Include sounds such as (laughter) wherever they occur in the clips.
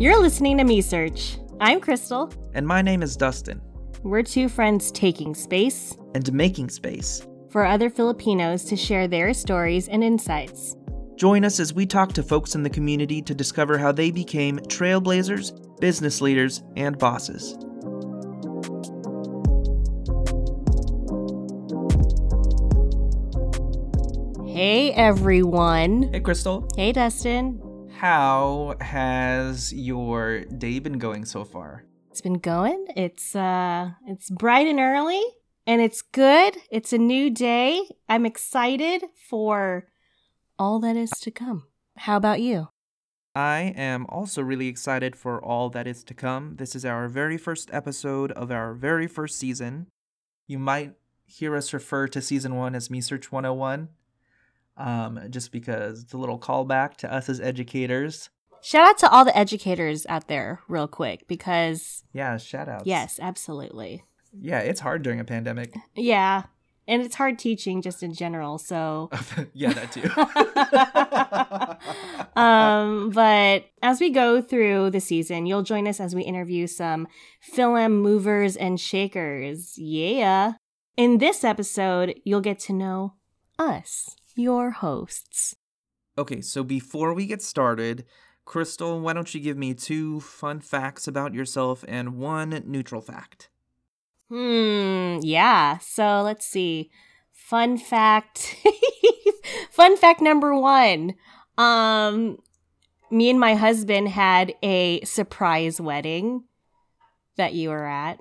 You're listening to Me Search. I'm Crystal. And my name is Dustin. We're two friends taking space And making space. for other Filipinos to share their stories and insights. Join us as we talk to folks in the community to discover how they became trailblazers, business leaders, and bosses. Hey, everyone. Hey, Crystal. Hey, Dustin. How has your day been going so far? It's been going. It's uh it's bright and early and it's good. It's a new day. I'm excited for all that is to come. How about you? I am also really excited for all that is to come. This is our very first episode of our very first season. You might hear us refer to season one as Me Search 101, um, just because it's a little callback to us as educators. Shout out to all the educators out there real quick because Yeah, shout outs. yes, absolutely. Yeah, it's hard during a pandemic. (laughs) Yeah. And it's hard teaching just in general, so (laughs) yeah, that too. (laughs) um, but as we go through the season, you'll join us as we interview some Philam movers and shakers. Yeah. In this episode, you'll get to know us, your hosts. okay, so before we get started, Crystal, why don't you give me two fun facts about yourself and one neutral fact? Hmm, yeah. So let's see. Fun fact. (laughs) Fun fact number 1. Um me and my husband had a surprise wedding that you were at.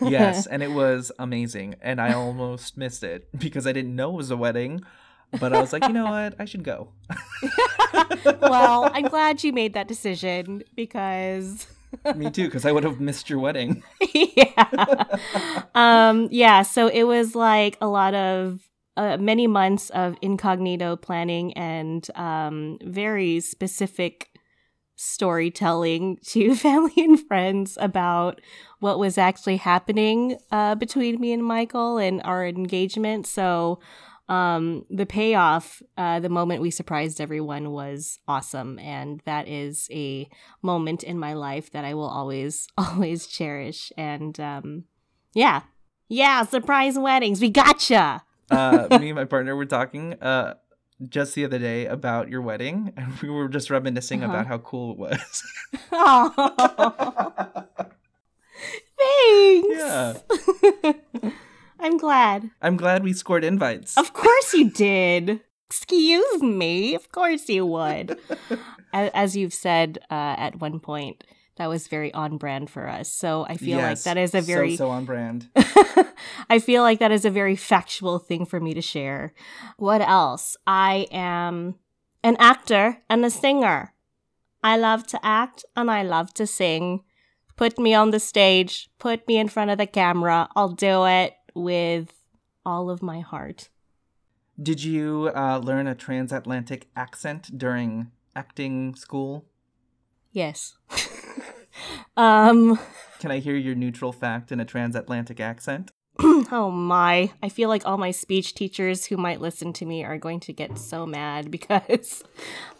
yes, (laughs) and it was amazing. And I almost missed it because I didn't know it was a wedding. But I was like, you know what? I should go. (laughs) well, I'm glad you made that decision because (laughs) Me too, because I would have missed your wedding. (laughs) yeah. Um yeah, so it was like a lot of uh, many months of incognito planning and um very specific storytelling to family and friends about what was actually happening uh between me and Michael and our engagement. So um the payoff uh the moment we surprised everyone was awesome and that is a moment in my life that I will always (laughs) always cherish and um yeah yeah surprise weddings we gotcha Uh, me and my partner were talking uh, just the other day about your wedding, and we were just reminiscing Uh-huh. about how cool it was. (laughs) Aw. (laughs) thanks Yeah. I'm glad I'm glad we scored invites. of course you did excuse me of course you would (laughs) as you've said uh, at one point that was very on brand for us so I feel like that is a so- very so, on brand. (laughs) I feel like that is a very factual thing for me to share. What else? I am an actor and a singer. I love to act and I love to sing. Put me on the stage, put me in front of the camera. I'll do it with all of my heart. Did you uh, learn a transatlantic accent during acting school? Yes. (laughs) um Can I hear your neutral fact in a transatlantic accent? (clears throat) oh my. I feel like all my speech teachers who might listen to me are going to get so mad (laughs) because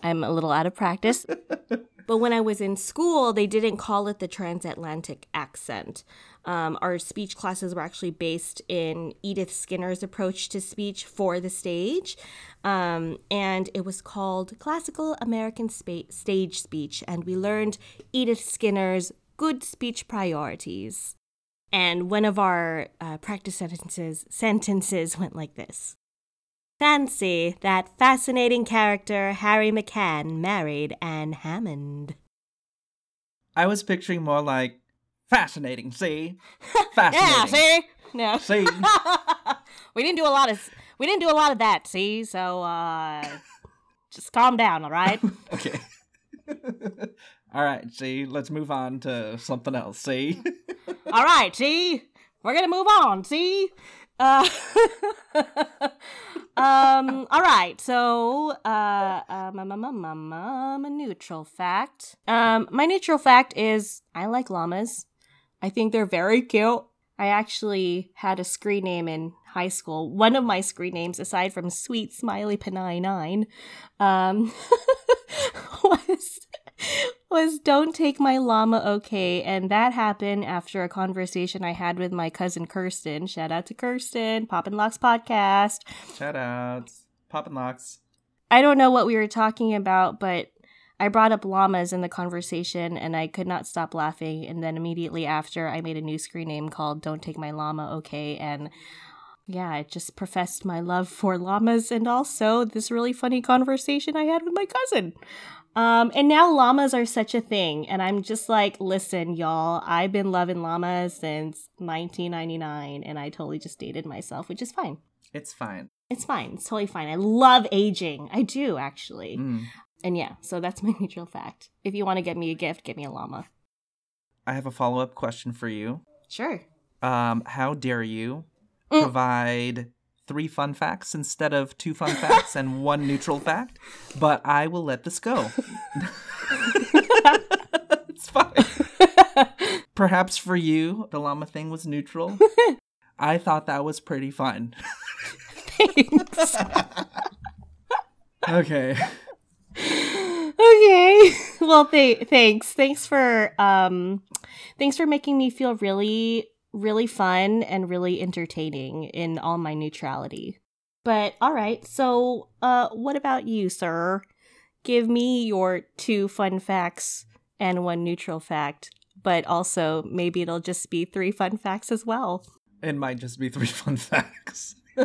I'm a little out of practice. (laughs) but when I was in school, they didn't call it the transatlantic accent. Um, our speech classes were actually based in Edith Skinner's approach to speech for the stage. Um, and it was called Classical American Spa- Stage Speech. And we learned Edith Skinner's good speech priorities. And one of our uh, practice sentences sentences went like this: Fancy that fascinating character Harry McCann married Anne Hammond. I was picturing more like fascinating. See, (laughs) Yeah, fascinating. see, no, See? (laughs) we didn't do a lot of we didn't do a lot of that. See, so uh, just calm down, all right? (laughs) okay. All right. See, let's move on to something else. See. all right, see, we're gonna move on. See, uh, um, all right. So, uh, um, um, a neutral fact. Um, my neutral fact is I like llamas. I think they're very cute. I actually had a screen name in high school. One of my screen names, aside from Sweet Smiley Panai Nine, um, (laughs) was was "Don't Take My Llama Okay," and that happened after a conversation I had with my cousin Kirsten. Shout out to Kirsten, Poppin' Locks podcast. Shout outs, Poppin' Locks. I don't know what we were talking about, but I brought up llamas in the conversation and I could not stop laughing. And then immediately after, I made a new screen name called Don't Take My Llama Okay. And yeah, I just professed my love for llamas and also this really funny conversation I had with my cousin. Um, and now llamas are such a thing. And I'm just like, listen, y'all, I've been loving llamas since 1999 and I totally just dated myself, which is fine. It's fine. It's fine. It's totally fine. I love aging. I do, actually. Mm. And yeah, so that's (laughs) my neutral fact. If you want to get me a gift, get me a llama. I have a follow up question for you. Sure. Um, how dare you Mm. provide three fun facts instead of two fun facts and (laughs) one neutral fact? But I will let this go. (laughs) it's fine. Perhaps for you, the llama thing was neutral. I thought that was pretty fun. Thanks. Okay. Okay. (laughs) Well, th- thanks. Thanks for um thanks for making me feel really really fun and really entertaining in all my neutrality. But all right. So, uh what about you, sir? Give me your two fun facts and one neutral fact, but also maybe it'll just be three fun facts as well. It might just be three (laughs) fun facts. (laughs)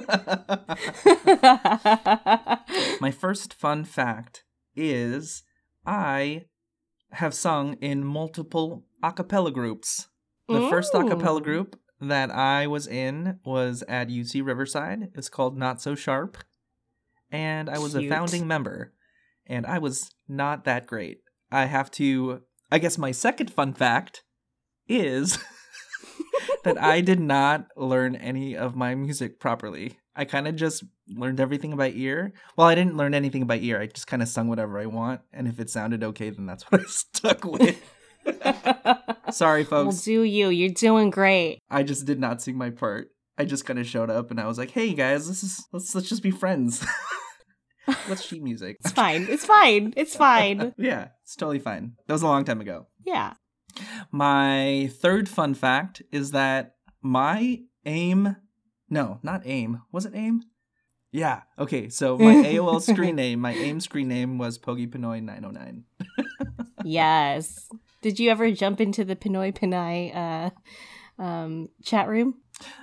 My first fun fact is I have sung in multiple a cappella groups. The first a cappella group that I was in was at UC Riverside. It's called Not So Sharp. And I was Cute. a founding member. And I was not that great. I have to. I guess my second fun fact is (laughs) that I did not learn any of my music properly. I kind of just learned everything by ear. Well, I didn't learn anything by ear. I just kind of sung whatever I want, and if it sounded okay, then that's (laughs) what I stuck with. (laughs) Sorry, well, folks. do you? You're doing great. I just did not sing my part. I just kind of showed up, and I was like, "Hey guys, this is let's let's just be friends. (laughs) let's sheet music." It's fine. It's fine. It's fine. yeah, it's totally fine. That was a long time ago. Yeah. My third fun fact is that my aim, no, not aim. Was it aim? Yeah. Okay. So my (laughs) AOL screen name, my AIM screen name was Pogi Pinoy 909. (laughs) Yes. Did you ever jump into the Pinoy Pinay uh, um, chat room?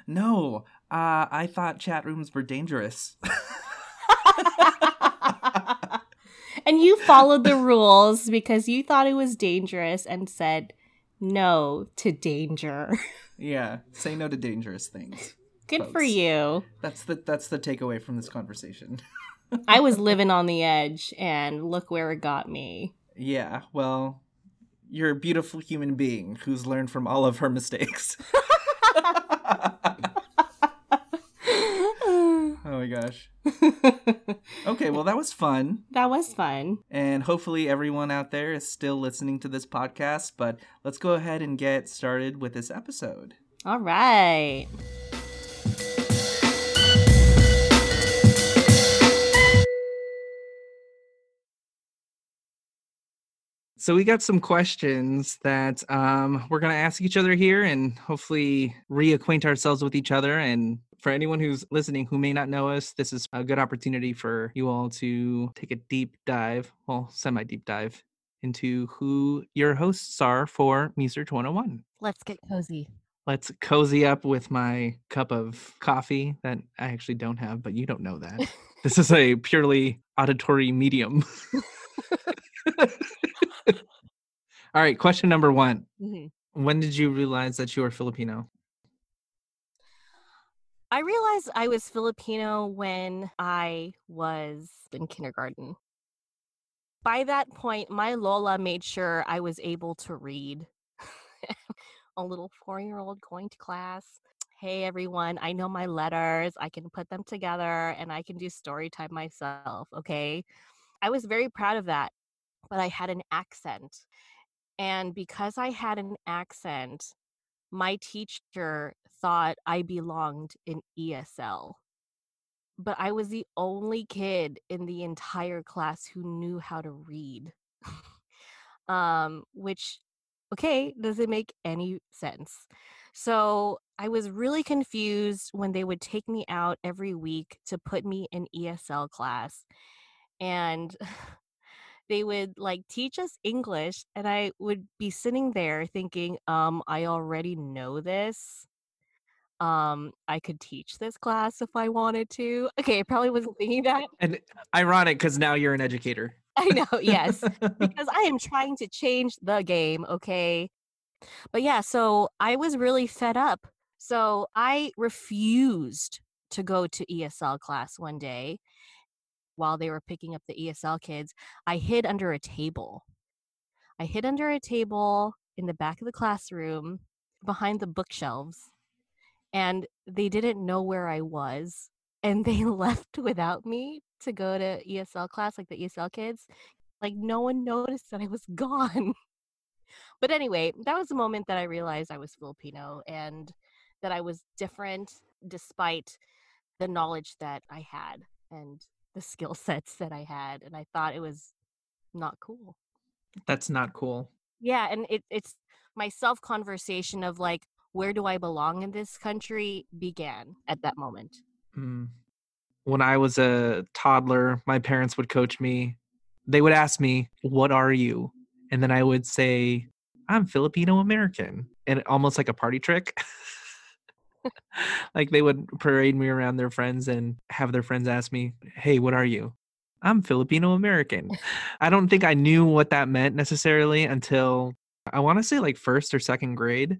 No, uh, I thought chat rooms were dangerous. (laughs) and you followed the rules because you thought it was dangerous and said no to danger. yeah. Say no to dangerous things. Good for you. That's the that's the takeaway from this conversation. I was (laughs) living on the edge, and look where it got me. Yeah. Well, you're a beautiful human being who's learned from all of her mistakes. (laughs) (laughs) oh my gosh. Okay, well that was fun. that was fun. And hopefully everyone out there is still listening to this podcast, but let's go ahead and get started with this episode. All right. So we got some questions that um, we're going to ask each other here and hopefully reacquaint ourselves with each other. And for anyone who's listening who may not know us, this is a good opportunity for you all to take a deep dive, well, semi deep dive into who your hosts are for Me Search 101. Let's get cozy. Let's cozy up with my cup of coffee that I actually don't have, but you don't know that. (laughs) this is a purely auditory medium. (laughs) (laughs) All right, question number one. Mhm. When did you realize that you were Filipino? I realized I was Filipino when I was in kindergarten. By that point, my Lola made sure I was able to read. (laughs) A little four year old going to class. Hey everyone, I know my letters. I can put them together and I can do story time myself. Okay. I was very proud of that, but I had an accent. And because I had an accent, my teacher thought I belonged in ESL. But I was the only kid in the entire class who knew how to read. (laughs) um, which, okay, doesn't make any sense. So I was really confused when they would take me out every week to put me in ESL class. And (laughs) they would like teach us English, and I would be sitting there thinking, um, I already know this. Um, I could teach this class if I wanted to. Okay, I probably wasn't thinking that. And ironic because now you're an educator. (laughs) I know, yes, (laughs) because I am trying to change the game, okay? But yeah, so I was really fed up. So I refused to go to ESL class one day while they were picking up the ESL kids. I hid under a table. I hid under a table in the back of the classroom behind the bookshelves and they didn't know where I was and they (laughs) left without me to go to ESL class like the ESL kids. Like no one noticed that I was (laughs) gone. but anyway, that was the moment that I realized I was Filipino and that I was different despite the knowledge that I had and the skill sets that I had and I thought it was not cool. That's not cool. Yeah, and it, it's my self conversation of like where do I belong in this country began at that moment. Mm. When I was a toddler, my parents would coach me. They would ask me, What are you? And then I would say, I'm Filipino American. And almost like a party trick. (laughs) like they would parade me around their friends and have their friends ask me, Hey, what are you? I'm Filipino American. I don't think I knew what that meant necessarily until I want to say like first or second grade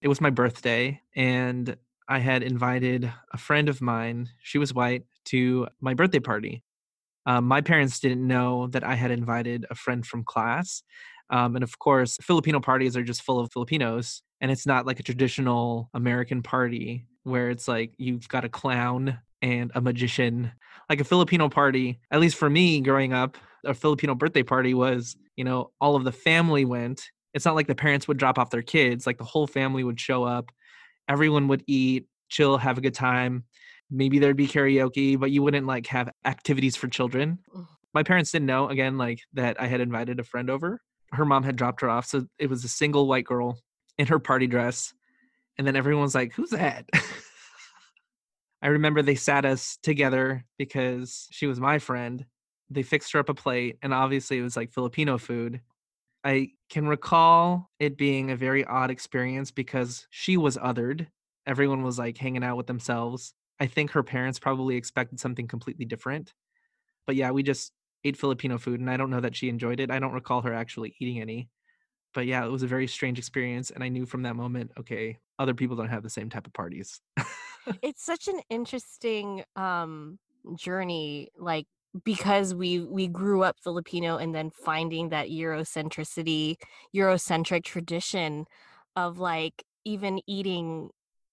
it was my birthday and I had invited a friend of mine, she was white, to my birthday party. Um, my parents didn't know that I had invited a friend from class. Um, and of course, Filipino parties are just full of Filipinos. And it's not like a traditional American party where it's like you've got a clown and a magician. Like a Filipino party, at least for me growing up, a Filipino birthday party was, you know, all of the family went. It's not like the parents would drop off their kids like the whole family would show up. Everyone would eat chill have a good time. Maybe there'd be karaoke but you wouldn't like have activities for children. My parents didn't know again like that i had invited a friend over her mom had dropped her off so it was a single white girl in her party dress and then everyone was like who's that (laughs) i remember they sat us together because she was my friend they fixed her up a plate and obviously it was like filipino food I can recall it being a very odd experience because she was othered. Everyone was like hanging out with themselves. I think her parents probably expected something completely different. But yeah, we just ate Filipino food and I don't know that she enjoyed it. I don't recall her actually eating any. But yeah, it was a very strange experience and I knew from that moment, okay, other people don't have the same type of parties. (laughs) it's such an interesting um journey like because we we grew up Filipino and then finding that Eurocentricity, Eurocentric tradition of like even eating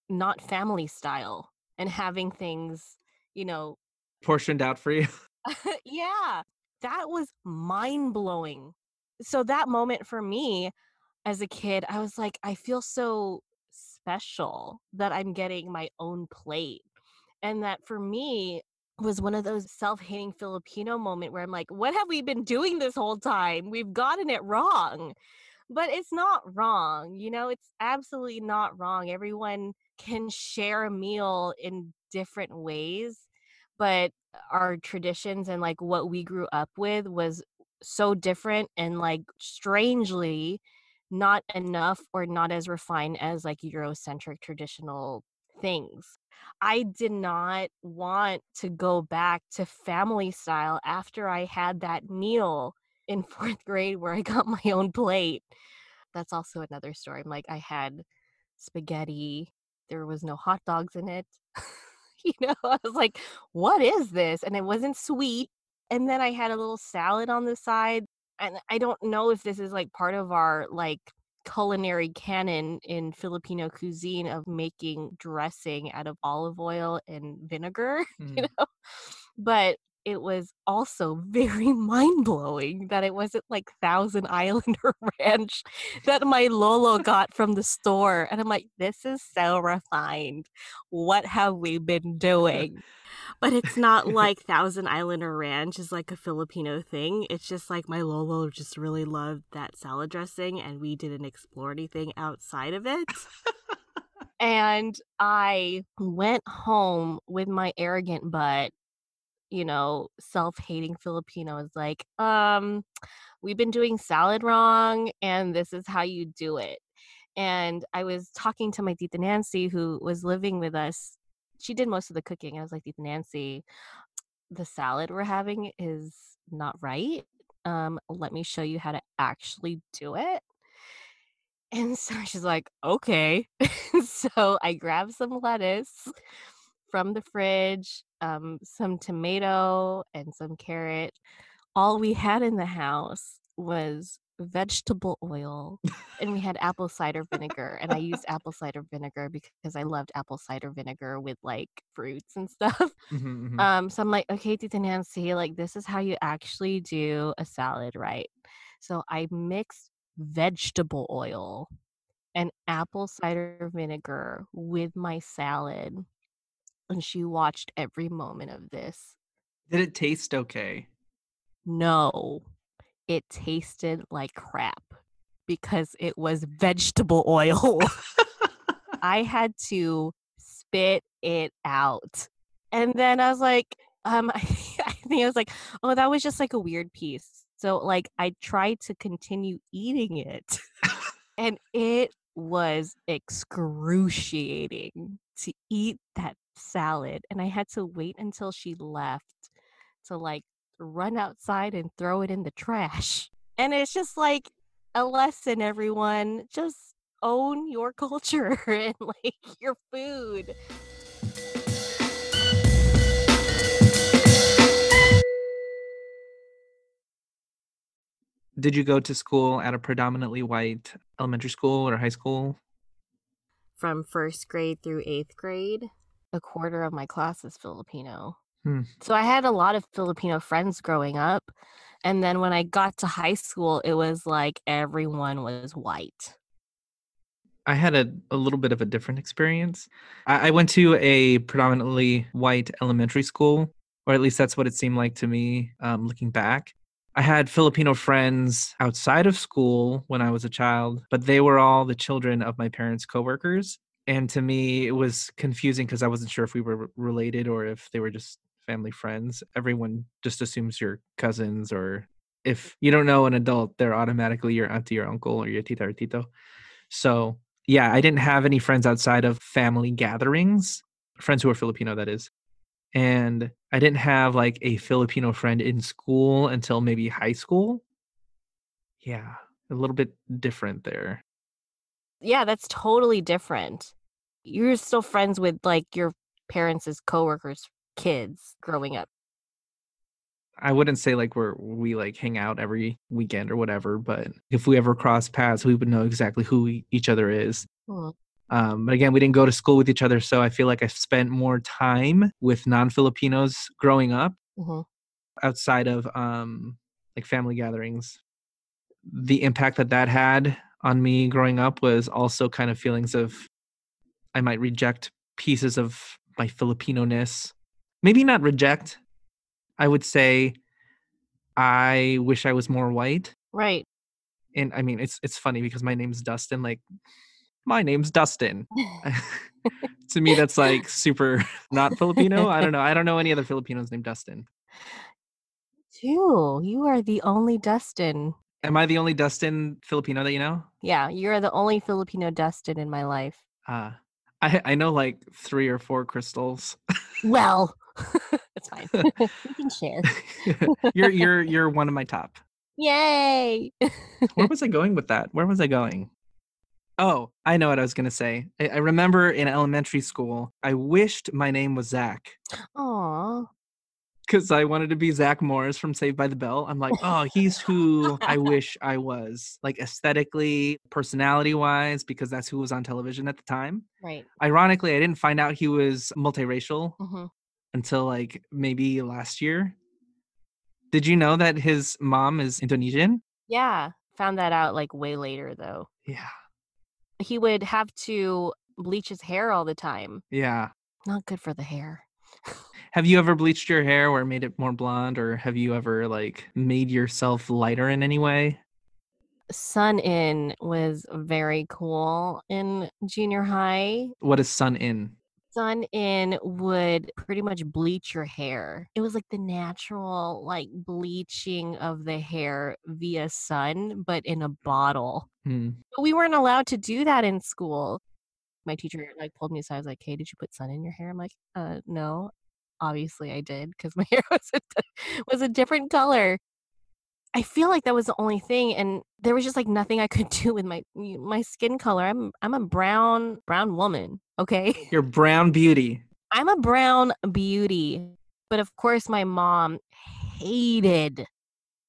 not family style and having things, you know, portioned out for you. (laughs) yeah, that was mind blowing. So that moment for me as a kid, I was like, I feel so special that I'm getting my own plate. And that for me, was one of those self-hating Filipino moment where I'm like, what have we been doing this whole time? We've gotten it wrong. But it's not wrong. You know, it's absolutely not wrong. Everyone can share a meal in different ways, but our traditions and like what we grew up with was so different and like strangely not enough or not as refined as like Eurocentric traditional things. I did not want to go back to family style after I had that meal in (laughs) fourth grade where I got my own plate. That's also another story. I'm like, I had spaghetti, there was no hot dogs in it. (laughs) (laughs) you know, I was like, what is this? And it wasn't sweet. And then I had a little salad on the side. And I don't know if this is like part of our like culinary canon in Filipino cuisine of making dressing out of olive oil and vinegar, (laughs) mm. you know. But it was also very (laughs) mind blowing that it wasn't like Thousand Islander (laughs) Ranch that my Lolo got from the store. And I'm like, this is so refined. What have we been doing? (laughs) But it's not like Thousand Islander Ranch is like a Filipino thing. It's just like my Lolo just really loved that salad dressing and we didn't explore anything outside of it. and I went home with my arrogant butt you know, self-hating Filipino is like, um, we've been doing salad wrong and this is how you do it. And I was talking to my Tita Nancy who was living with us. She did most of the cooking. I was like, Tita Nancy, the salad we're having is not right. Um, let me show you how to actually do it. And so (laughs) she's like, okay. (laughs) so I grabbed some lettuce from the fridge, um, some tomato and some carrot. All we had in the house was vegetable oil and we had apple cider vinegar and i used (laughs) apple cider vinegar because i loved apple cider vinegar with like fruits and stuff mm-hmm, (laughs) mm-hmm. um so i'm like okay tita nancy like this is how you actually do a salad right so i mixed vegetable oil and apple cider vinegar with my salad and she watched every moment of this. Did it taste okay? No, it tasted like crap because it was vegetable oil. (laughs) I had to spit it out. And then I was like, um, I, (laughs) I think I was like, oh, that was just like a weird piece. So like I tried to continue eating it. (laughs) and it was excruciating to eat that salad and I had to wait until she left to like run outside and throw it in the trash. And it's just like a lesson, everyone. Just own your (laughs) culture and like your food. Did you go to school at a predominantly white elementary school or high school? From first grade through eighth grade a quarter of my class is Filipino. Hmm. So I had a lot of Filipino friends growing up. And then when I got to high school, it was like everyone was white. I had a, a little bit of a different experience. I, I went to a predominantly white elementary school, or at least that's what it seemed like to me um, looking back. I had Filipino friends outside of school when I was a child, but they were all the children of my parents' coworkers and to me it was confusing because i wasn't sure if we were related or if they were just family friends. Everyone just assumes you're cousins or if you don't know an adult they're automatically your auntie or uncle or your tita or tito. So yeah i didn't have any friends outside of family gatherings friends who are filipino that is and i didn't have like a filipino friend in school until maybe high school. Yeah a little bit different there. Yeah that's totally different you're still friends with like your parents' coworkers' kids growing up. I wouldn't say like we're we like hang out every weekend or whatever, but if we ever cross paths, we would know exactly who we, each other is. Mm. Um, but again, we didn't go to school with each other, so I feel like I spent more time with non-Filipinos growing up mm-hmm. outside of um, like family gatherings. The impact that that had on me growing up was also kind of feelings of I might reject pieces of my Filipino ness. Maybe not reject. I would say I wish I was more white. Right. And I mean it's it's funny because my name's Dustin. Like my name's Dustin. (laughs) to me that's like super (laughs) not Filipino. I don't know. I don't know any other Filipinos named Dustin. Too. You are the only Dustin. Am I the only Dustin Filipino that you know? Yeah, you're the only Filipino Dustin in my life. Ah. I I know like three or four crystals. well, (laughs) (laughs) it's fine. (laughs) we can share. you're you're you're one of my top. Yay! Where was I going with that? Where was I going? Oh, I know what I was gonna say. I, I remember in elementary school, I wished my name was Zach. Aw because I wanted to be Zach Morris from Saved by the Bell. I'm like, oh, he's who I (laughs) wish I was, like aesthetically, personality wise, because that's who was on television at the time. Right. Ironically, I didn't find out he was multiracial mm-hmm. until like maybe last year. Did you know that his mom is Indonesian? Yeah. Found that out like way later though. Yeah. He would have to bleach his hair all the time. Yeah. Not good for the hair. Have you ever bleached your hair or made it more blonde or have you ever like made yourself lighter in any way? Sun In was very cool in junior high. What is sun in? Sun In would pretty much bleach your hair. It was like the natural like bleaching of the hair via sun, but in a bottle. Hmm. But we weren't allowed to do that in school. My teacher like pulled me aside. I was like, "Hey, did you put sun in your hair?" I'm like, "Uh, no." Obviously, I did because my (laughs) hair was a, was a different color. I feel like that was the only thing, and there was just like nothing I could (laughs) do with my my skin color. I'm I'm a brown brown woman. Okay, (laughs) You're brown beauty. I'm a brown beauty, but of course my mom hated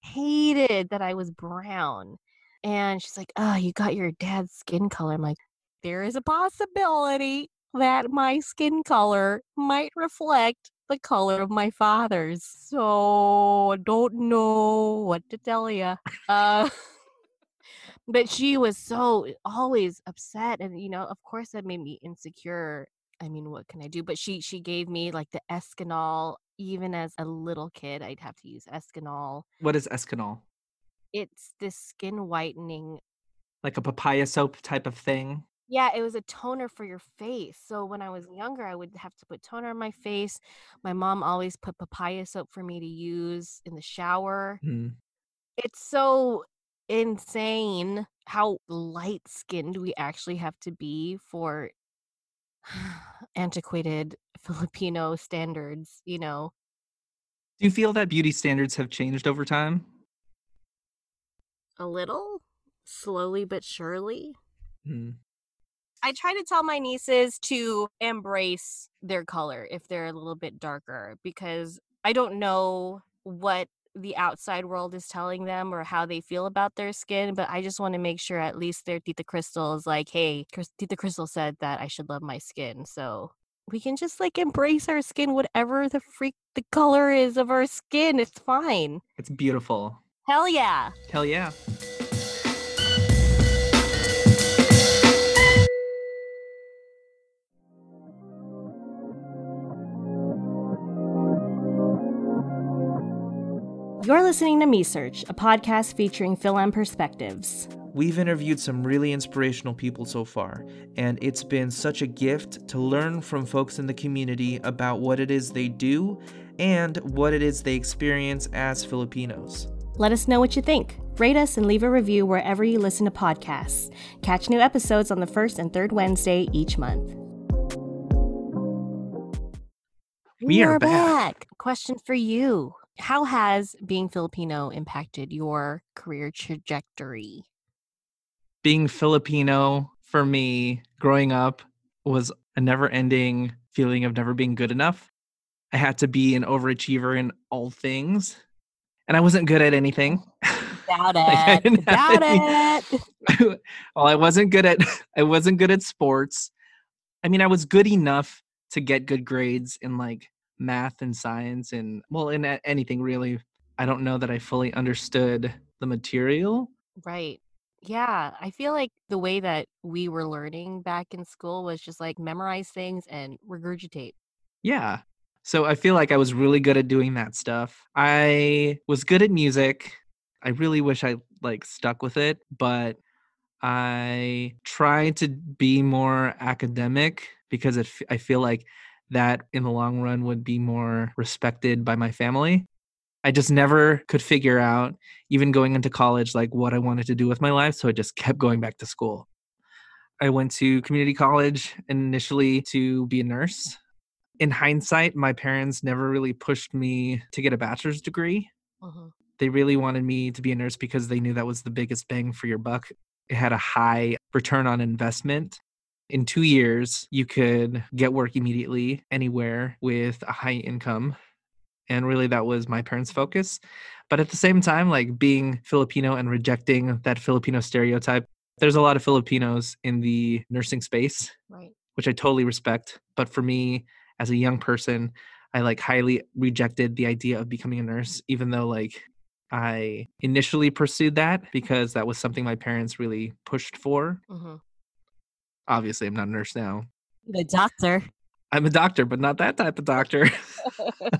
hated that I was brown, and she's like, "Oh, you got your dad's skin color." I'm like, there is a possibility that my skin color might reflect the color of my father's. So I don't know what to tell you. Uh, (laughs) but she was so always upset, and you know, of course, that made me insecure. I mean, what can I do? But she she gave me like the Eskinol. Even as a little kid, I'd have to use Eskinol. What is Eskinol? It's this skin whitening Like a papaya soap type of thing? Yeah, it was a toner for your face. So when I was younger, I would have to put toner on my face. My mom always put papaya soap for me to use in the shower. Hmm. It's so insane how light skinned we actually have to be for (sighs) antiquated (laughs) Filipino standards, you know. Do you feel that beauty standards have changed over time? A little, slowly but surely. Hmm. I try to tell my nieces to embrace their color if they're a little bit darker because I don't know what the outside world is telling them or how they feel about their skin, but I just want to make sure at least their Tita Crystal is like, hey, Tita Crystal said that I should love my skin. So we can just like embrace our skin, whatever the freak the color is of our skin. It's fine. It's beautiful. Hell yeah. Hell yeah. You're listening to Me Search, a podcast featuring Philam perspectives. We've interviewed some really inspirational people so far, and it's been such a gift to learn from folks in the community about what it is they do and what it is they experience as Filipinos. Let us know what you think. Rate us and leave a review wherever you listen to podcasts. Catch new episodes on the first and third Wednesday each month. We are back. Question for you How has being Filipino impacted your career trajectory? Being Filipino for me growing up was a never ending feeling of never being good enough. I had to be an overachiever in all things, and I wasn't good at anything. Doubt (laughs) it. didn't Doubt any- it. (laughs) well, I wasn't good at (laughs) I wasn't good at sports. I mean, I was good enough to get good grades in like math and science and well, in a- anything really. I don't know that I fully understood the material. Right. Yeah. I feel like the way that we were learning back in school was just like memorize things and regurgitate. Yeah. So I feel like I was really good at doing that stuff. I was good at music. I really wish I like stuck with it, but I tried to be more academic because it, f- I feel like that in the long run would be more respected by my family. I just never could figure out, even going into college, like what I wanted to do with my life. So I just kept going back to school. I went to community college initially to be a nurse. In hindsight, my parents never really pushed me to get a bachelor's degree. Mhm. They really wanted me to be a nurse because they knew that was the biggest bang for your buck. It had a high return on investment. In two years, you could get work immediately anywhere with a high income. And really, that was my parents' focus. But at the same time, like being Filipino and rejecting that Filipino stereotype, there's a lot of Filipinos in the nursing space Right. which I totally respect. But for me, as a young person, I like highly rejected the idea of becoming a nurse, even though like I initially pursued that because that was something my parents really pushed for. hmm Obviously, I'm not a nurse now. The doctor. I'm a doctor, but not that type of doctor.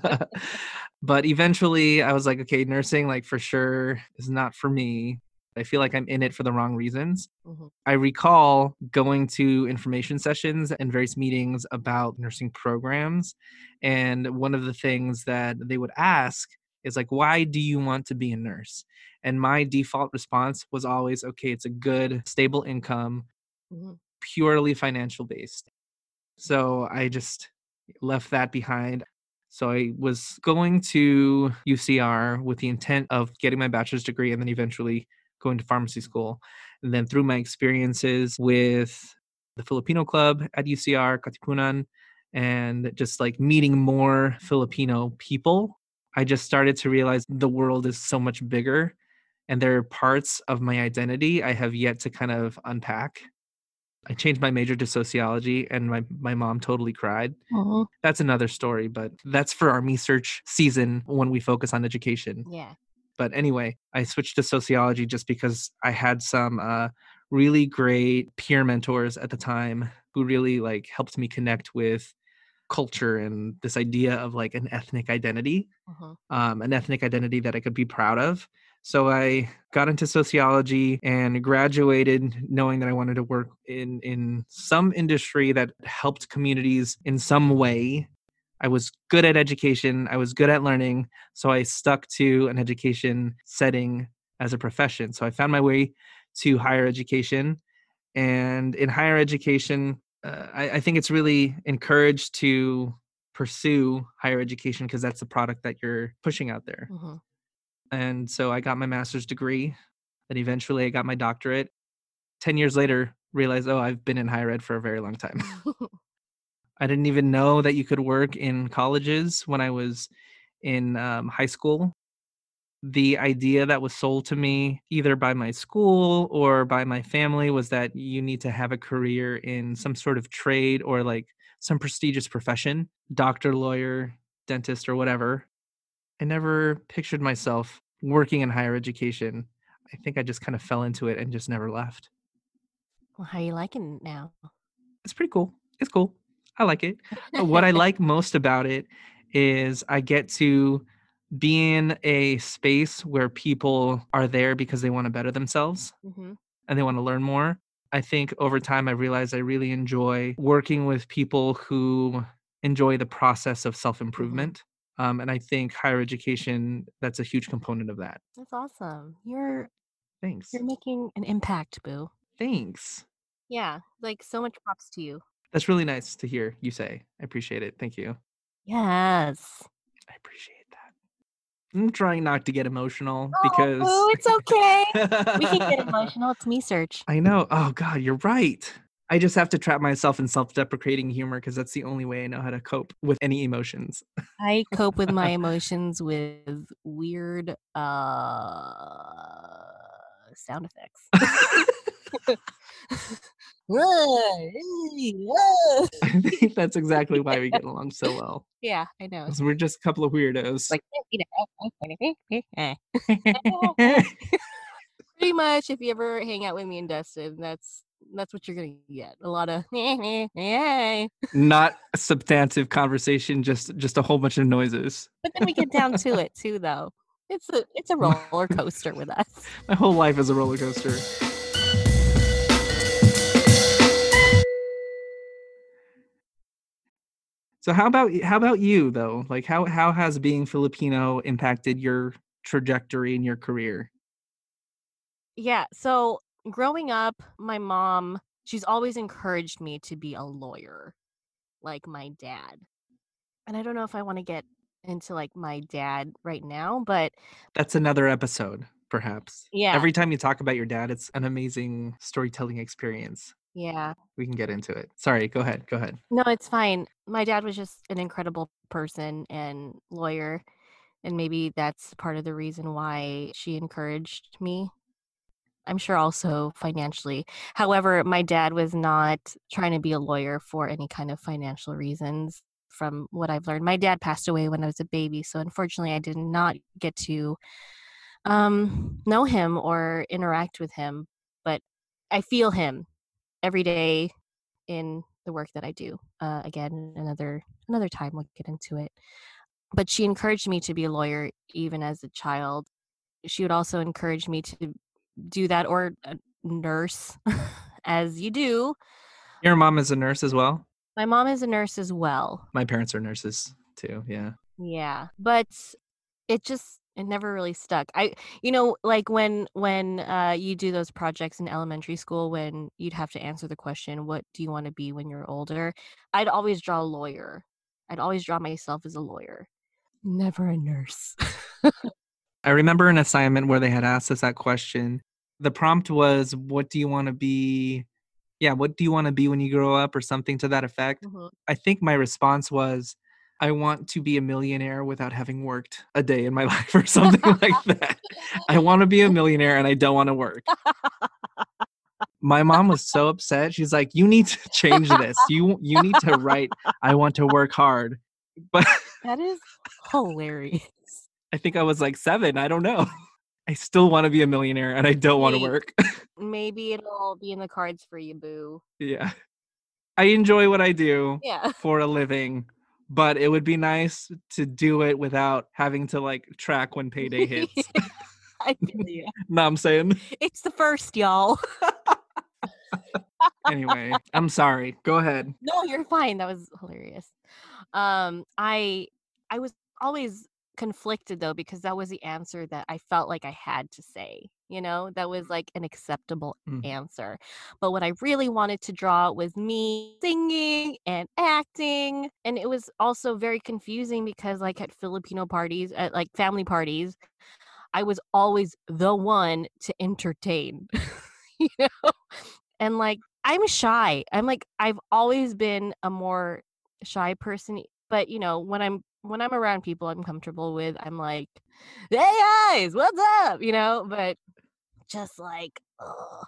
(laughs) but eventually, I was like, okay, nursing, like for sure, is not for me. I feel like I'm in it for the wrong reasons. Mhm. I recall going to information sessions and various meetings about nursing programs. And one of the things that they would ask is like, why do you want to be a nurse? And my default response was always, okay, it's a good, stable income, Mhm. Purely financial based. So I just left that behind. So I was going to UCR with the intent of getting my bachelor's degree and then eventually going to pharmacy school. And then through my experiences with the Filipino club at UCR, Katipunan, and just like meeting more Filipino people, I just started to realize the world is so much bigger and there are parts of my identity I have yet to kind of unpack. I changed my major to sociology and my, my mom totally cried. Mhm. That's another story, but that's for our research season when we focus on education. Yeah. But anyway, I switched to sociology just because I had some uh, really great peer mentors at the time who really like helped me connect with culture and this idea of like an ethnic identity Mhm. um, an ethnic identity that I could be proud of. So I got into sociology and graduated knowing that I wanted to work in in some industry that helped communities in some way. I was good at education, I was good at learning, so I stuck to an education setting as a profession. So I found my way to higher education and in higher education uh, I, I think it's really encouraged to pursue higher education because that's the product that you're pushing out there Mhm. And so i got my master's degree then eventually i got my doctorate. 10 years later realized oh i've been in higher ed for a very long time. (laughs) (laughs) I didn't even know that you could work in colleges when i was in um, high school. The idea that was sold to me either by my school or by my family was that you need to have a career in some sort of trade or like some prestigious profession doctor lawyer dentist or whatever i never pictured myself working in higher education. I think i just kind of fell into it and just never left. Well, how are you liking it now? it's pretty cool. It's cool. I like it. What i like (laughs) most about it is i get to be in a space where people are there because they want to better themselves hmm and they want to learn more. I think over time I realized I really enjoy working with people who enjoy the process of self improvement. Um, and I think higher education, that's a huge component of that. That's awesome. You're Thanks. you're making an impact, boo. Thanks. Yeah, like so much props to you. That's really nice to hear you say. I appreciate it. Thank you. Yes. I appreciate that. I'm trying not to get emotional because Oh, it's okay. we can get (laughs) emotional. It's me search. I know. Oh God, you're right. I just have to trap myself in self-deprecating humor because that's the only way I know how to cope with any emotions. I cope with my (laughs) emotions with weird uh sound effects. (laughs) (laughs) I think that's exactly why we get along so well. yeah, I know. we're just a couple of weirdos. Like eh, eh, eh, pretty much if you ever hang out with me and Dustin, that's that's what you're gonna get. A lot of not substantive conversation, just just a whole bunch of noises. But then we get down to it too though. It's a it's a roller coaster with us. (laughs) My whole life is a roller coaster. So how about how about you though? Like how how has being Filipino impacted your trajectory in your career? Yeah. So growing up, my mom, she's always encouraged me to be a lawyer, like my dad. And I don't know if I want to get into like my dad right now, but That's another episode, perhaps. yeah, Every time you talk about your dad, it's an amazing storytelling experience. yeah. We can get into it. Sorry, go ahead. Go ahead. No, it's fine. My dad was just an incredible person and lawyer. And maybe that's part of the reason why she encouraged me. I'm sure also financially. However, my dad was not trying to be a lawyer for any kind of financial reasons. from what I've learned. My dad passed away when I was a baby, so unfortunately, I did not get to um, know him or interact with him. But I feel him every day in the work that I do. Uh, again, another another time we'll get into it. But she encouraged me to be a lawyer even as a child. She would also encourage me to do that or a nurse, (laughs) as you do. Your mom is a nurse as well. My mom is a nurse as well. My parents are nurses too. Yeah. Yeah, but it just it never really stuck. I you know like when when uh you do those projects in elementary school when you'd have to answer the question what do you want to be when you're older? I'd always draw a lawyer. I'd always draw myself as a lawyer. Never a nurse. (laughs) I remember an assignment where they had asked us that question. The prompt was what do you want to be yeah, what do you want to be when you grow up or something to that effect? Mhm. I think my response was, I want to be a millionaire without having worked a day in my (laughs) life or something (laughs) like that. I want to be a millionaire and I don't want to work. My mom was so upset. She's like, "You need to (laughs) change this. You you need to write I want to work hard." But That is hilarious. I think I was like 7, I don't know. I still want to be a millionaire and I don't want to work. (laughs) Maybe it'll be in the cards for you, boo. yeah. I enjoy what I do. Yeah. for a living, but it would be nice to do it without having to like track when (laughs) payday hits. I (laughs) feel you. what I'm saying? It's the first, y'all. Anyway, I'm sorry. Go ahead. No, you're fine. That was hilarious. Um, I I was always conflicted though because that was the answer that I felt like I had to say. You know, that was like an acceptable Mm. answer. But what I really wanted to draw was me singing and acting, and it was also very confusing because like at Filipino parties, at like family parties, I was always the one to entertain. (laughs) you know? And like I'm shy. I'm like I've always been a more shy person, but you know, when I'm when I'm around people I'm comfortable with, I'm like, "Hey guys, what's up?" you know, but just like ugh.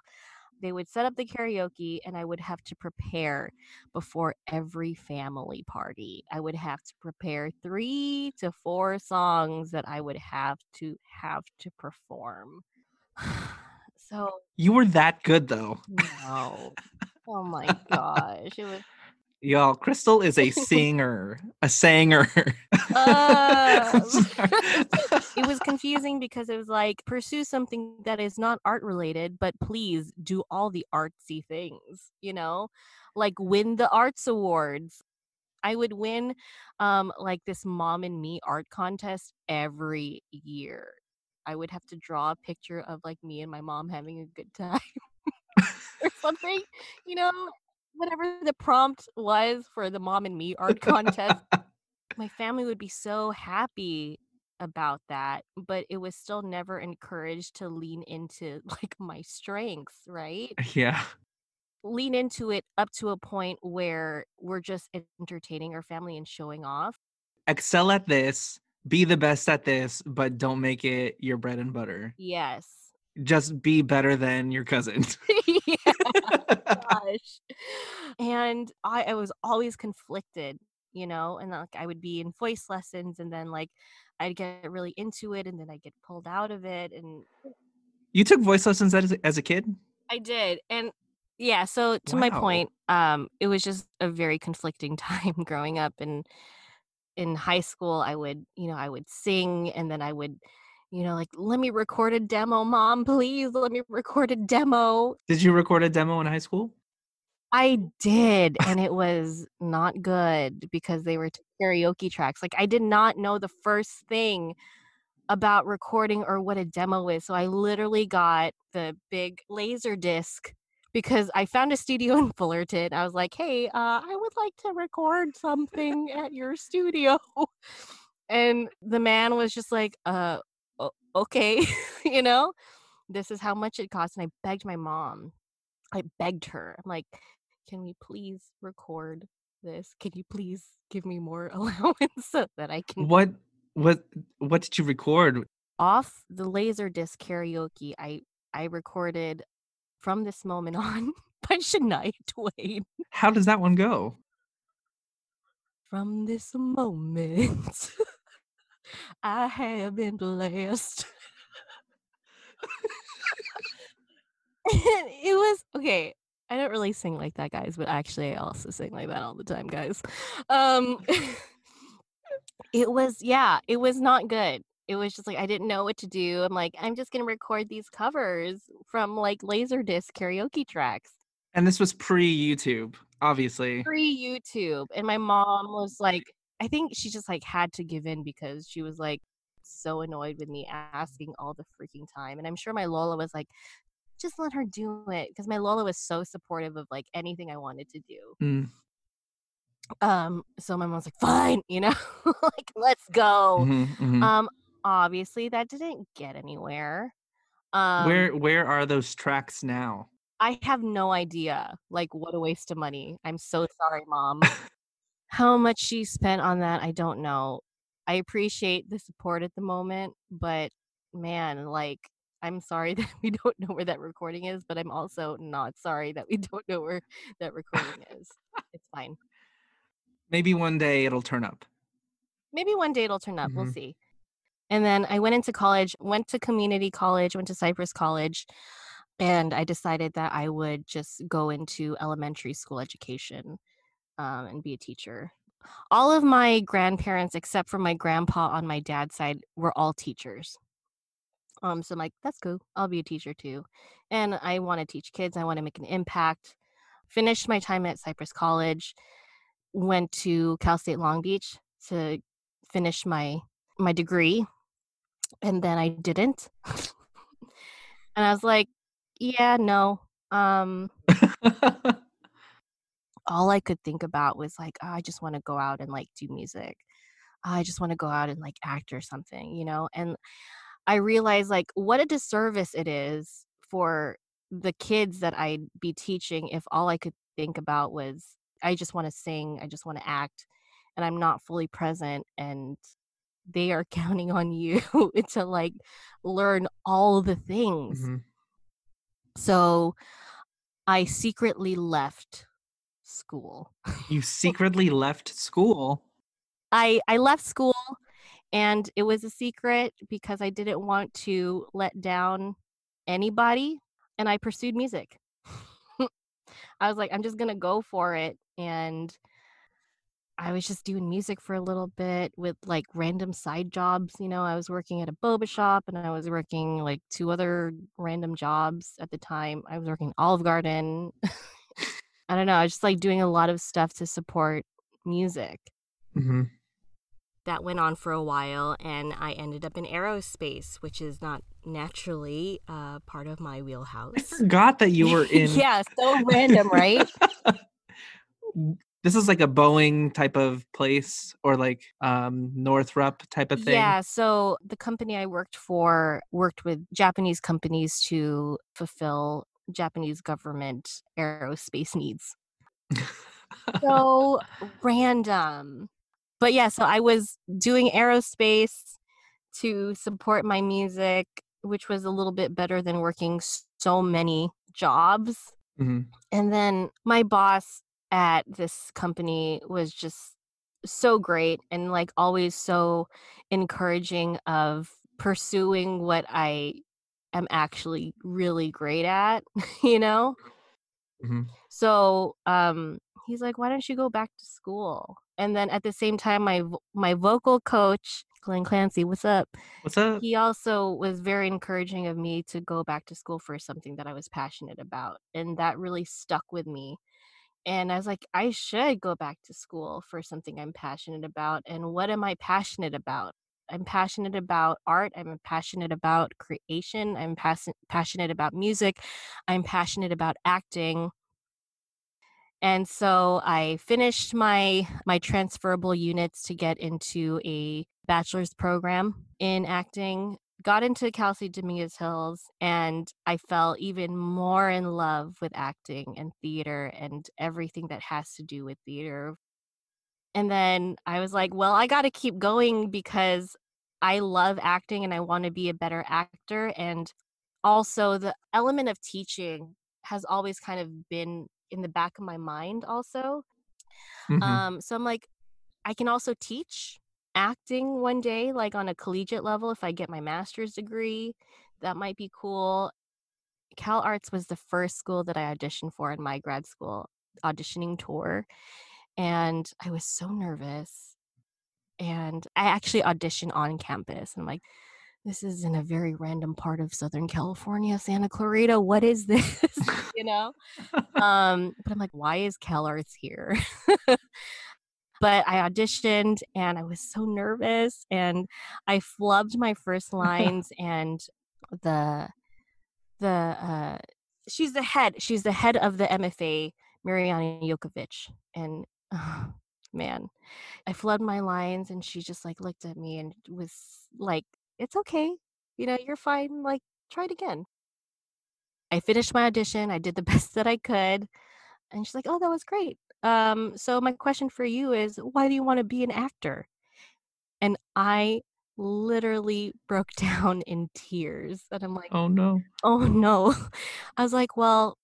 they would set up the karaoke and I would have to prepare before every family party. I would have to prepare 3 to 4 songs that I would have to have to perform. (sighs) so You were that good though. no. Oh my (laughs) gosh. It was Y'all, Crystal is a (laughs) singer. a sanger. (laughs) Um, Sorry. (laughs) it was confusing because it was like pursue something that is not art related, but please do all the artsy things, you know? Like win the arts awards. I would win um like this mom and me art contest every year. I would have to draw a picture of like me and my mom having a good time or something, you know, whatever the prompt was for the mom and me art contest my family would be so happy about that but it was still never encouraged to lean into (laughs) like my strengths right (laughs) yeah. lean into it up to a point where we're just entertaining our family and showing off Excel at this, be the best at this, but don't make it your bread and butter. yes Just be better than your cousin. yeah (laughs) gosh and I, I was always conflicted you know and like i would be in voice lessons and then like i'd get really into it and then i'd get pulled out of it and you took voice lessons as, as a kid? I did. And yeah, so to my point, um, it was just a very conflicting (laughs) time growing up and in high school I would, you know, I would sing and then I would, you know, like, let me record a demo, mom, please let me record a demo. Did you record a demo in high school? I did, and (laughs) it was not good because they were karaoke tracks. Like I did not know the first thing about recording or what a demo is. So I literally got the big laser disc because I found a studio (laughs) in Fullerton. I was like, "Hey, uh, I would like to record something at your studio." (laughs) And the man was just like, "Uh, okay, (laughs) you know, this is how much it costs." And I begged my mom. I begged her. I'm like, "Can we please record this? Can you please give me more (laughs) allowance so that I can What what what did you record? off the laser disc karaoke i i recorded from this moment (laughs) on by Shania Twain. How does that one go? From this moment, I have been blessed. (laughs) it was okay. I don't really sing like that, guys, but actually, I also sing like that all the time, guys. Um, (laughs) it was, yeah, it was not good. It was just like I didn't know what to do. I'm like, I'm just gonna record these covers from like Laserdisc karaoke tracks. And this was pre YouTube, obviously. Pre YouTube. And my mom was like, I think she just like had to give in because she was like so annoyed with me asking all the freaking time. And I'm sure my Lola was like, just let her do it because my Lola was so supportive of like anything I wanted to do. Mm. Um, so my mom's like, fine, (laughs) you know, like let's go. Mhm, mhm. Um, obviously that didn't get anywhere. Um, where where are those tracks now? I have no idea. Like, what a waste of money. I'm so sorry, mom. (laughs) How much she spent on that, I don't know. I appreciate the support at the moment, but man, like, I'm sorry (laughs) that we don't know where that recording is, but I'm also not sorry that we (laughs) don't know where that recording is. It's fine. Maybe one day it'll turn up. Maybe one day it'll turn up. We'll Mhm. see. And then I went into college, went to community college, went to Cypress College, and I decided that I would just go into elementary school education um, and be a teacher. All of my grandparents, except for my grandpa on my dad's side, were all teachers. Um, so I'm like, that's cool. I'll be a teacher too. And I want to teach kids. I want to make an impact. Finished my time at Cypress College. Went to Cal State Long Beach to finish my my degree, and then I didn't. (laughs) and I was like, yeah, no. Um, (laughs) (laughs) all I could think about was like, "Oh, I just want to go out and like do music. I just want to go out and like act or something, you know? And I realized like what a disservice it is for the kids that I'd be teaching if all I could think about was I just want to sing, I just want to act, and I'm not fully present and they are (laughs) counting on you (laughs) to like learn all the things. Mhm. So I secretly left school. You (laughs) secretly left school. I I left school and it was a secret because I didn't want to let down anybody and I pursued music. (laughs) I was like I'm just going to go for it and I was just doing music for a little bit with like random side jobs, you know. I was working at a boba shop and I was working like two other random jobs at the time. I was working Olive Garden. (laughs) I don't know, I was just like doing a lot of stuff to support music Mhm. that went on for a while and I ended up in aerospace, which is not naturally uh, part of my wheelhouse. I wheelhouse. forgot that you were (laughs) in. yeah, so random, right? (laughs) This is like a Boeing type of place or like um Northrop type of thing. Yeah, so the company I worked for worked with Japanese companies to fulfill Japanese government aerospace needs. (laughs) So random. But yeah, so I was doing aerospace to support my music, which was a little bit better than working so many jobs. Mhm. And then my boss at this company was just so great and like always so encouraging of pursuing what I am actually really great at, (laughs) you know? Mhm. So, um he's like, "Why don't you go back to school?" And then at the same time my my vocal coach, Glenn Clancy, what's up? What's up? he also was very encouraging of me to go back to school for something that I was passionate about. And that really stuck with me. And I was like, I should go back to school for something I'm passionate about. And what am I passionate about? I'm passionate about art. I'm passionate about creation. I'm pas- passionate about music. I'm passionate about acting. And so I finished my my transferable units to get into a bachelor's program in acting. Got into Cal State Dominguez Hills and I fell even more in love with acting and theater and everything that has to do with theater. And then I was like, well, I got to keep going because I love acting and I want to be a better actor and also the element of teaching has always kind of been in the back of my mind also Mhm. um so i'm like I can also teach acting one day, like on a collegiate level, if I get my master's degree. That might be cool. Cal Arts was the first school that I auditioned for in my grad school auditioning tour. And I was so nervous. And I actually auditioned on campus. And I'm like, this is in a very random part of Southern California, Santa Clarita. What is (laughs) this? you know? um, but I'm like, why is Cal Arts here? (laughs) but I auditioned and I was so nervous and I flubbed my first (laughs) lines and the the uh she's the head she's the head of the MFA Mariana Jokovic and oh, (sighs) man I flubbed my lines and she just like looked at me and was like it's okay you know you're fine like try it again I finished my audition I did the (laughs) best that I could and she's like oh that was great um, so my question for you is why do you want to be an actor? And I literally broke (laughs) down in tears. And I'm like, oh no. Oh no. (laughs) I was like, well,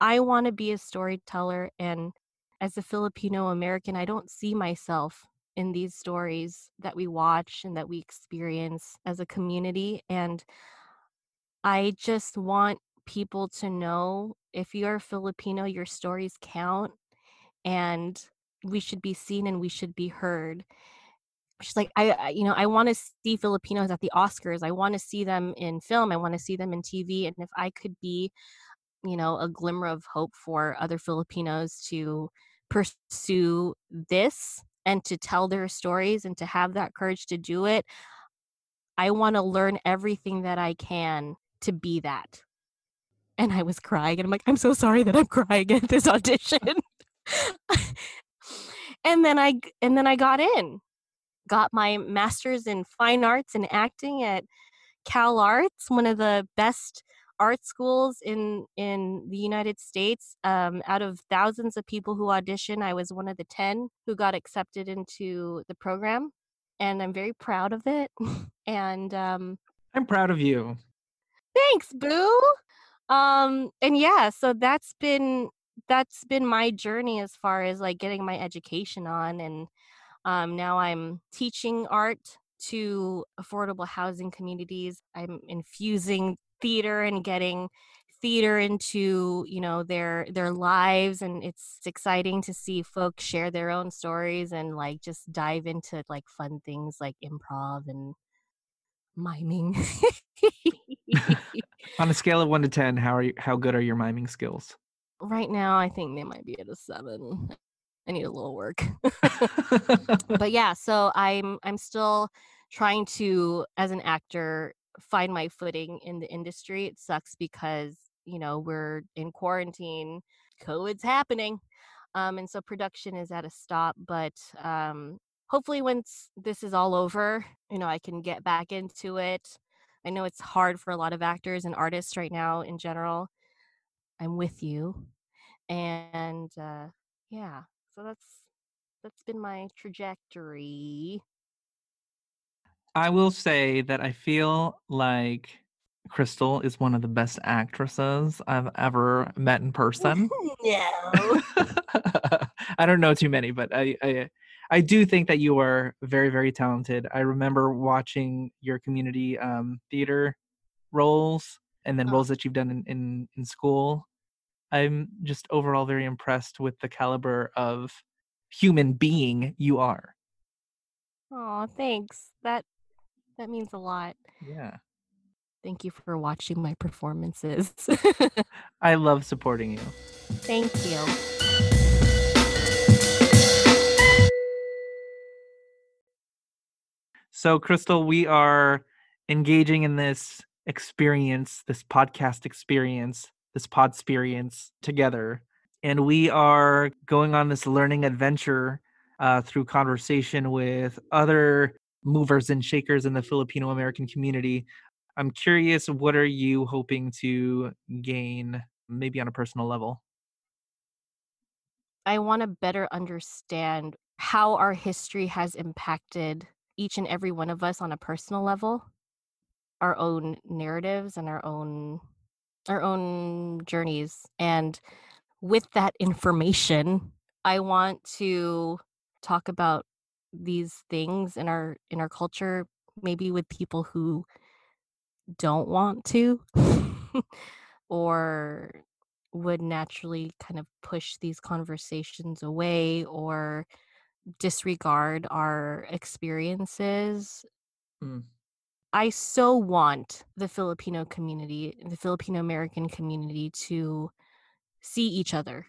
I want to be a storyteller. And as a Filipino American, I don't see myself in these stories that we watch and that we experience as a community. And I just want people to know if you're Filipino, your stories count and we should be seen and we should be heard. She's like i, I you know i want to see filipinos at the oscars. I want to see them in film. I want to see them in tv and if i could be you know a glimmer of hope for other filipinos to pursue this and to tell their stories and to have that courage to do it i want to learn everything that i can to be that and i was crying and i'm like i'm so sorry that i'm (laughs) crying at this audition (laughs) and then I and then I got in. Got my master's in fine arts and acting at Cal Arts, one of the best art schools in in the United States. Um, out of thousands of people who audition, I was one of the ten who got accepted into the program, and I'm very proud of it. (laughs) and um, I'm proud of you. Thanks, Boo. Um, and yeah, so that's been that's been my journey as far as like getting my education on and um, now i'm teaching art to affordable housing communities i'm infusing theater and getting theater into you know their their lives and it's exciting to see folks share their own stories and like just dive into like fun things like improv and miming (laughs) on a scale of 1 to 10 how are you how good are your miming skills right now I think they might be at a seven. I need a little work. (laughs) (laughs) but yeah, so I'm I'm still trying to, as an actor, find my footing in the industry. It sucks because, you know, we're in quarantine, COVID's happening. Um, and so production is at a stop. But um hopefully once this is all over, you know, I can get back into it. I know it's hard for a lot of actors and artists right now in general. I'm with you and uh yeah so that's that's been my trajectory i will say that i feel like crystal is one of the best actresses i've ever met in person (laughs) no (laughs) i don't know too many but i i I do think that you are very, very talented. I remember watching your community um, theater roles and then oh. roles that you've done in, in, in school I'm just overall very impressed with the caliber of human being you are. Oh, thanks. That that means a lot. Yeah. Thank you for watching my performances. (laughs) I love supporting you. Thank you. So, Crystal, we are engaging in this experience, this podcast experience this pod experience together. And we are going on this learning adventure uh, through conversation with other movers and shakers in the Filipino American community. I'm curious, what are you hoping to gain, maybe on a personal level? I want to better understand how our history has impacted each and every one of us on a personal level, our own narratives and our own our own journeys and with that information i want to talk about these things in our in our culture maybe with people who don't want to (laughs) or would naturally kind of push these conversations away or disregard our experiences. Mm. I so want the Filipino community, the Filipino American community to see each other.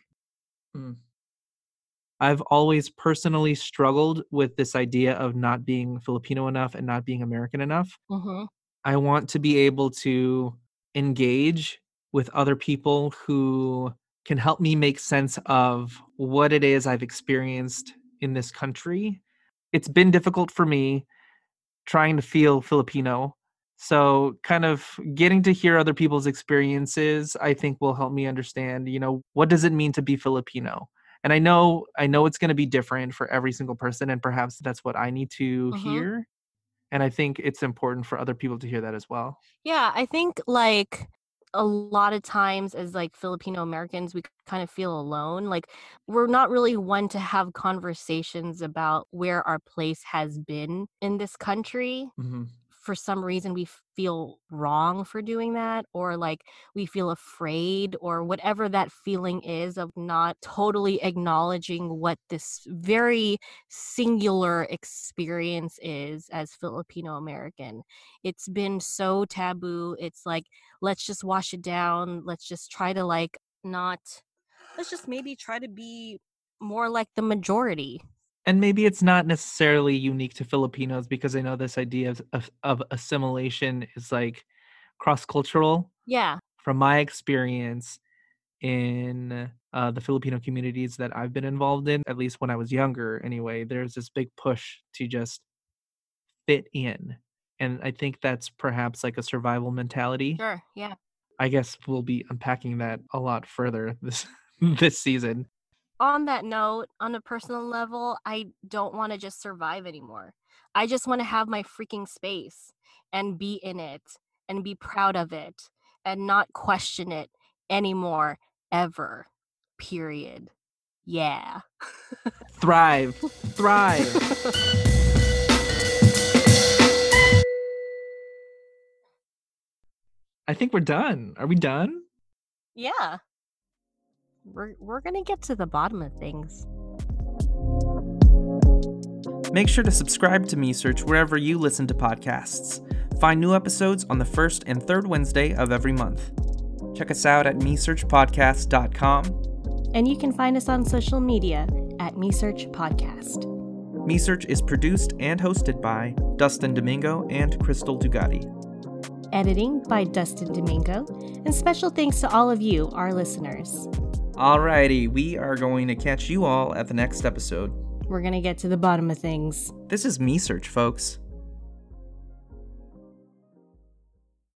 Mm. I've always personally struggled with this idea of not being Filipino enough and not being American enough. Mm-hmm. I want to be able to engage with other people who can help me make sense of what it is I've experienced in this country. It's been difficult for me trying to feel Filipino. So, kind of getting to hear other people's experiences, I think will help me understand, you know, what does it mean to be Filipino? And I know I know it's going to be different for every single person and perhaps that's what I need to Mhm. hear. And I think it's important for other people to hear that as well. Yeah, I think like a lot of times as like Filipino Americans, we kind of feel alone. Like we're not really one to have conversations about where our place has been in this country. Mhm. For some reason, we feel wrong for doing that, or like we feel afraid, or whatever that feeling is of not totally acknowledging what this very singular experience is as Filipino American. It's been so taboo. It's like, let's just wash it down. Let's just try to like not, let's just maybe try to be more like the majority. And maybe it's not necessarily unique to Filipinos because I know this idea of, of, of assimilation is like cross cultural. Yeah. From my experience in uh, the Filipino communities that I've been involved in, at least when I was younger, anyway, there's this big push to just fit in. And I think that's perhaps like a survival mentality. Sure. Yeah. I guess we'll be unpacking that a lot further this (laughs) this season. On that note, on a personal level, I don't want to just survive anymore. I just want to have my freaking space and be in it and be proud of it and not question it anymore, ever. Period. Yeah. Thrive. Thrive. I think we're done. Are we done? yeah. We're, we're going to get to the bottom of things. Make sure to subscribe to Me Search wherever you listen to podcasts. Find new episodes on the first and third Wednesday of every month. Check us out at mesearchpodcast.com. And you can find us on social media at Me Search Podcast. Me Search is produced and hosted by Dustin Domingo and Crystal Dugatti. Editing by Dustin Domingo. And special thanks to all of you, our listeners. Alrighty, we are going to catch you all at the next episode. We're going to get to the bottom of things. This is Me Search, folks.